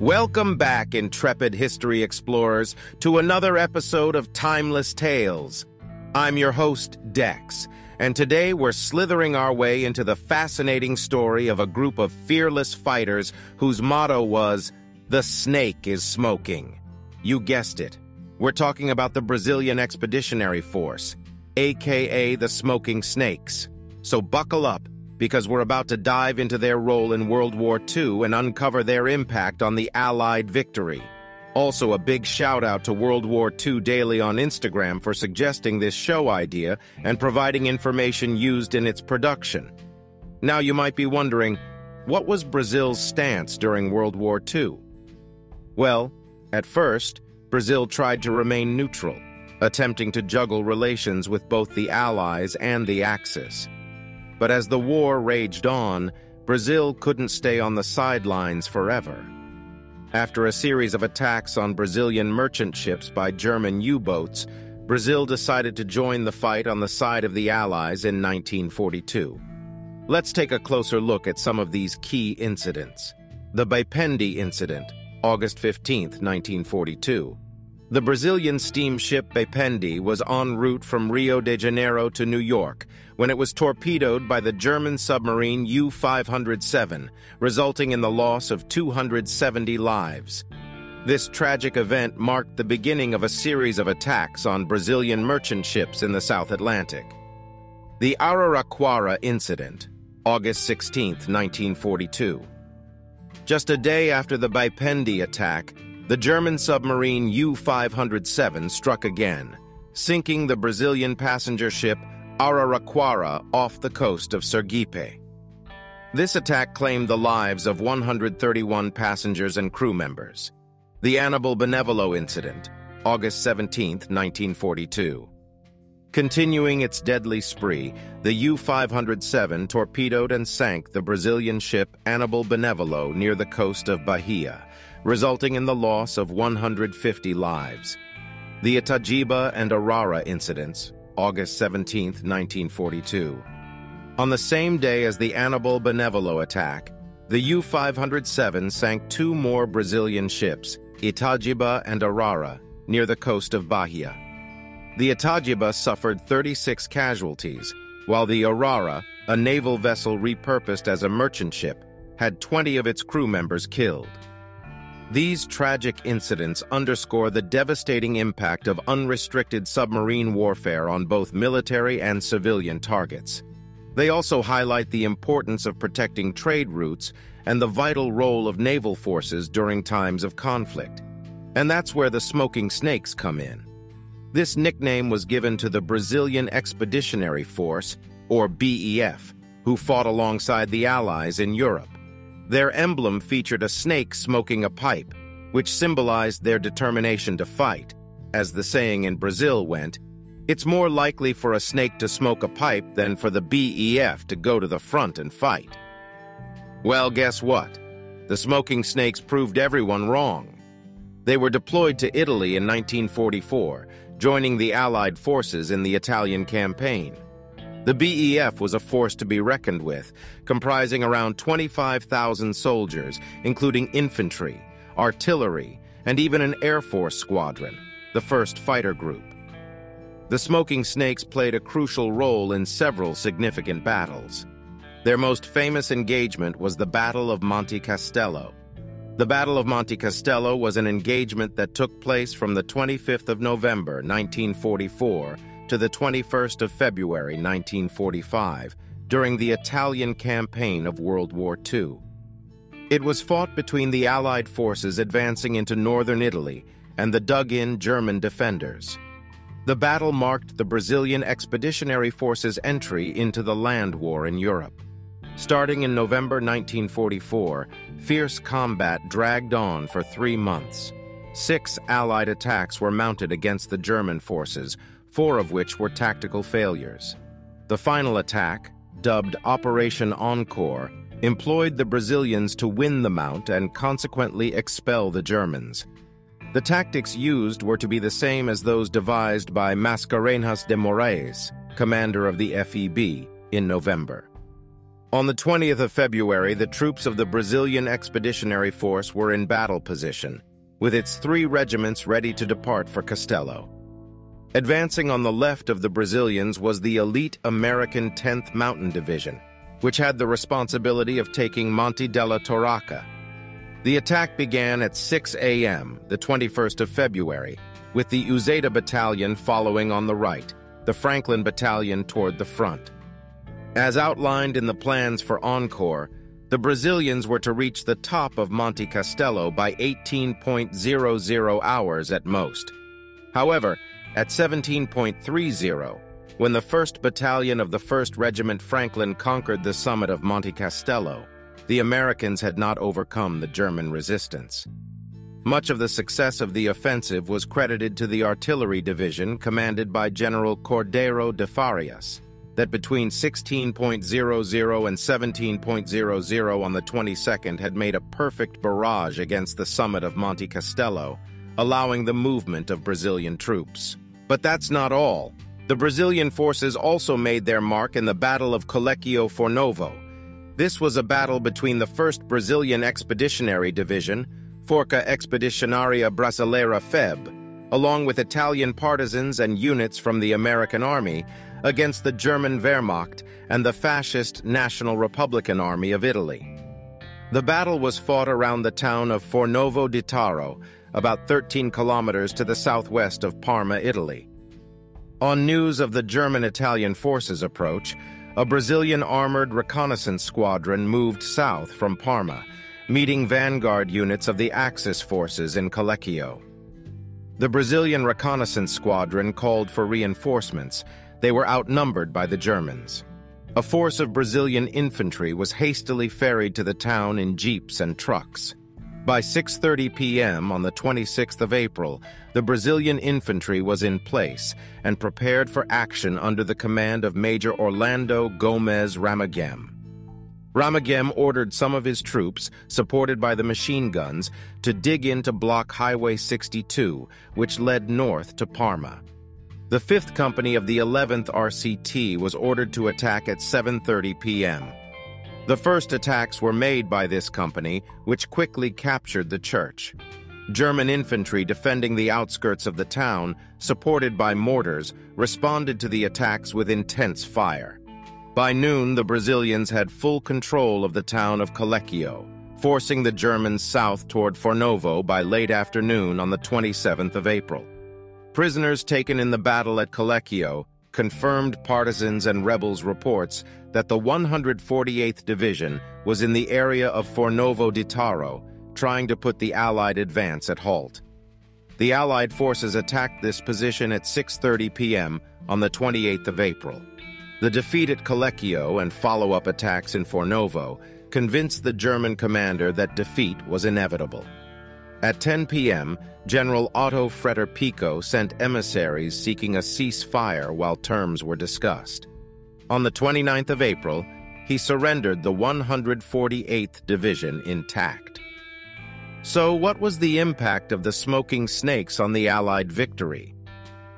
Welcome back, intrepid history explorers, to another episode of Timeless Tales. I'm your host, Dex, and today we're slithering our way into the fascinating story of a group of fearless fighters whose motto was, The Snake is Smoking. You guessed it. We're talking about the Brazilian Expeditionary Force, aka the Smoking Snakes. So buckle up, because we're about to dive into their role in World War II and uncover their impact on the Allied victory. Also, a big shout out to World War II Daily on Instagram for suggesting this show idea and providing information used in its production. Now, you might be wondering, what was Brazil's stance during World War II? Well, at first, Brazil tried to remain neutral, attempting to juggle relations with both the Allies and the Axis. But as the war raged on, Brazil couldn't stay on the sidelines forever. After a series of attacks on Brazilian merchant ships by German U-boats, Brazil decided to join the fight on the side of the Allies in 1942. Let's take a closer look at some of these key incidents. The Baependy Incident, August 15, 1942. The Brazilian steamship Baependy was en route from Rio de Janeiro to New York when it was torpedoed by the German submarine U-507, resulting in the loss of 270 lives. This tragic event marked the beginning of a series of attacks on Brazilian merchant ships in the South Atlantic. The Araraquara Incident, August 16, 1942. Just a day after the Baependy attack, the German submarine U-507 struck again, sinking the Brazilian passenger ship Araraquara off the coast of Sergipe. This attack claimed the lives of 131 passengers and crew members. The Annibal Benevolo incident, August 17, 1942. Continuing its deadly spree, the U-507 torpedoed and sank the Brazilian ship Annibal Benevolo near the coast of Bahia, resulting in the loss of 150 lives. The Itagiba and Arara incidents, August 17, 1942. On the same day as the Annibal Benevolo attack, the U-507 sank two more Brazilian ships, Itagiba and Arara, near the coast of Bahia. The Itagiba suffered 36 casualties, while the Arara, a naval vessel repurposed as a merchant ship, had 20 of its crew members killed. These tragic incidents underscore the devastating impact of unrestricted submarine warfare on both military and civilian targets. They also highlight the importance of protecting trade routes and the vital role of naval forces during times of conflict. And that's where the smoking snakes come in. This nickname was given to the Brazilian Expeditionary Force, or BEF, who fought alongside the Allies in Europe. Their emblem featured a snake smoking a pipe, which symbolized their determination to fight. As the saying in Brazil went, it's more likely for a snake to smoke a pipe than for the BEF to go to the front and fight. Well, guess what? The smoking snakes proved everyone wrong. They were deployed to Italy in 1944, joining the Allied forces in the Italian campaign. The BEF was a force to be reckoned with, comprising around 25,000 soldiers, including infantry, artillery, and even an Air Force squadron, the 1st Fighter Group. The Smoking Snakes played a crucial role in several significant battles. Their most famous engagement was the Battle of Monte Castello. The Battle of Monte Castello was an engagement that took place from the 25th of November, 1944, to the 21st of February, 1945, during the Italian campaign of World War II. It was fought between the Allied forces advancing into northern Italy and the dug-in German defenders. The battle marked the Brazilian Expeditionary Force's entry into the land war in Europe. Starting in November 1944, fierce combat dragged on for three months. Six Allied attacks were mounted against the German forces, four of which were tactical failures. The final attack, dubbed Operation Encore, employed the Brazilians to win the mount and consequently expel the Germans. The tactics used were to be the same as those devised by Mascarenhas de Moraes, commander of the FEB, in November. On the 20th of February, the troops of the Brazilian Expeditionary Force were in battle position, with its three regiments ready to depart for Castello. Advancing on the left of the Brazilians was the elite American 10th Mountain Division, which had the responsibility of taking Monte della Toraca. The attack began at 6 a.m., the 21st of February, with the Uzeda Battalion following on the right, the Franklin Battalion toward the front. As outlined in the plans for Encore, the Brazilians were to reach the top of Monte Castello by 18.00 hours at most. However, at 17.30, when the 1st Battalion of the 1st Regiment Franklin conquered the summit of Monte Castello, the Americans had not overcome the German resistance. Much of the success of the offensive was credited to the artillery division commanded by General Cordeiro de Farias, that between 16.00 and 17.00 on the 22nd had made a perfect barrage against the summit of Monte Castello, allowing the movement of Brazilian troops. But that's not all. The Brazilian forces also made their mark in the Battle of Collecchio Fornovo. This was a battle between the 1st Brazilian Expeditionary Division, Forca Expedicionaria Brasileira FEB, along with Italian partisans and units from the American Army, against the German Wehrmacht and the fascist National Republican Army of Italy. The battle was fought around the town of Fornovo di Taro, about 13 kilometers to the southwest of Parma, Italy. On news of the German-Italian forces' approach, a Brazilian armored reconnaissance squadron moved south from Parma, meeting vanguard units of the Axis forces in Collecchio. The Brazilian reconnaissance squadron called for reinforcements. They were outnumbered by the Germans. A force of Brazilian infantry was hastily ferried to the town in jeeps and trucks. By 6.30 p.m. on the 26th of April, the Brazilian infantry was in place and prepared for action under the command of Major Orlando Gomes Ramagem. Ramagem ordered some of his troops, supported by the machine guns, to dig in to block Highway 62, which led north to Parma. The 5th Company of the 11th RCT was ordered to attack at 7.30 p.m. The first attacks were made by this company, which quickly captured the church. German infantry defending the outskirts of the town, supported by mortars, responded to the attacks with intense fire. By noon, the Brazilians had full control of the town of Collecchio, forcing the Germans south toward Fornovo by late afternoon on the 27th of April. Prisoners taken in the battle at Collecchio confirmed partisans and rebels' reports that the 148th Division was in the area of Fornovo di Taro, trying to put the Allied advance at halt. The Allied forces attacked this position at 6.30 p.m. on the 28th of April. The defeat at Collecchio and follow-up attacks in Fornovo convinced the German commander that defeat was inevitable. At 10 p.m., General Otto Fretter-Pico sent emissaries seeking a ceasefire while terms were discussed. On the 29th of April, he surrendered the 148th Division intact. So what was the impact of the smoking snakes on the Allied victory?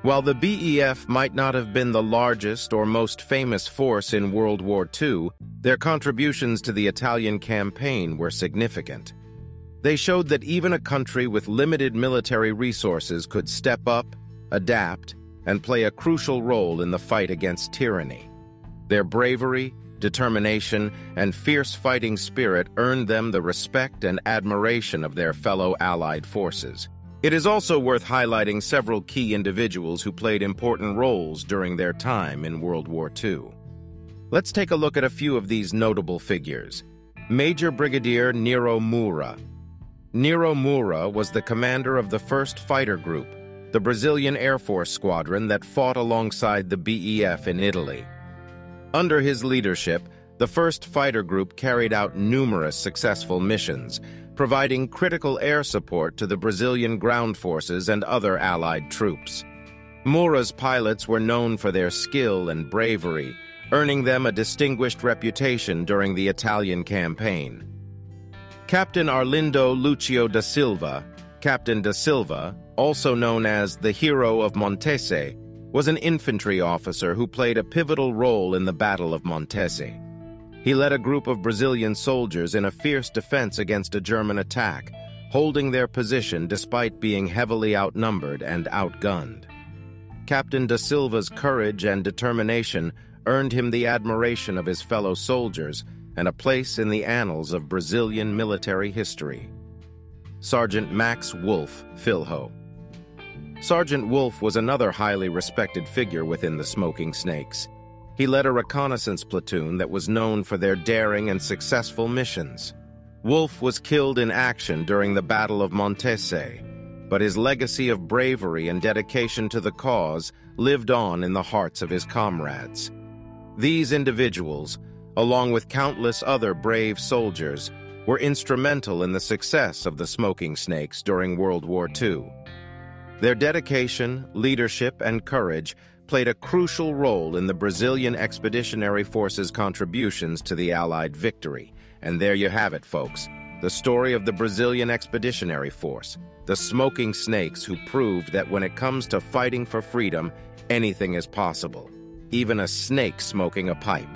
While the BEF might not have been the largest or most famous force in World War II, their contributions to the Italian campaign were significant. They showed that even a country with limited military resources could step up, adapt, and play a crucial role in the fight against tyranny. Their bravery, determination, and fierce fighting spirit earned them the respect and admiration of their fellow Allied forces. It is also worth highlighting several key individuals who played important roles during their time in World War II. Let's take a look at a few of these notable figures. Major Brigadier Nero Moura, Nero Moura was the commander of the 1st Fighter Group, the Brazilian Air Force squadron that fought alongside the BEF in Italy. Under his leadership, the 1st Fighter Group carried out numerous successful missions, providing critical air support to the Brazilian ground forces and other Allied troops. Moura's pilots were known for their skill and bravery, earning them a distinguished reputation during the Italian campaign. Captain Arlindo Lucio da Silva, Captain da Silva, also known as the Hero of Montese, was an infantry officer who played a pivotal role in the Battle of Montese. He led a group of Brazilian soldiers in a fierce defense against a German attack, holding their position despite being heavily outnumbered and outgunned. Captain da Silva's courage and determination earned him the admiration of his fellow soldiers and a place in the annals of Brazilian military history. Sergeant Max Wolff, Filho Sergeant Wolff was another highly respected figure within the Smoking Snakes. He led a reconnaissance platoon that was known for their daring and successful missions. Wolff was killed in action during the Battle of Montese, but his legacy of bravery and dedication to the cause lived on in the hearts of his comrades. These individuals, along with countless other brave soldiers, were instrumental in the success of the Smoking Snakes during World War II. Their dedication, leadership, and courage played a crucial role in the Brazilian Expeditionary Force's contributions to the Allied victory. And there you have it, folks. The story of the Brazilian Expeditionary Force, the smoking snakes who proved that when it comes to fighting for freedom, anything is possible, even a snake smoking a pipe.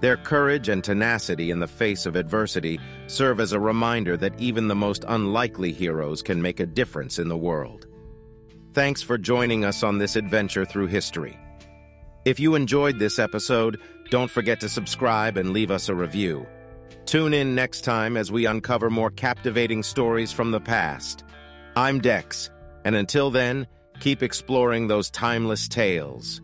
Their courage and tenacity in the face of adversity serve as a reminder that even the most unlikely heroes can make a difference in the world. Thanks for joining us on this adventure through history. If you enjoyed this episode, don't forget to subscribe and leave us a review. Tune in next time as we uncover more captivating stories from the past. I'm Dex, and until then, keep exploring those timeless tales.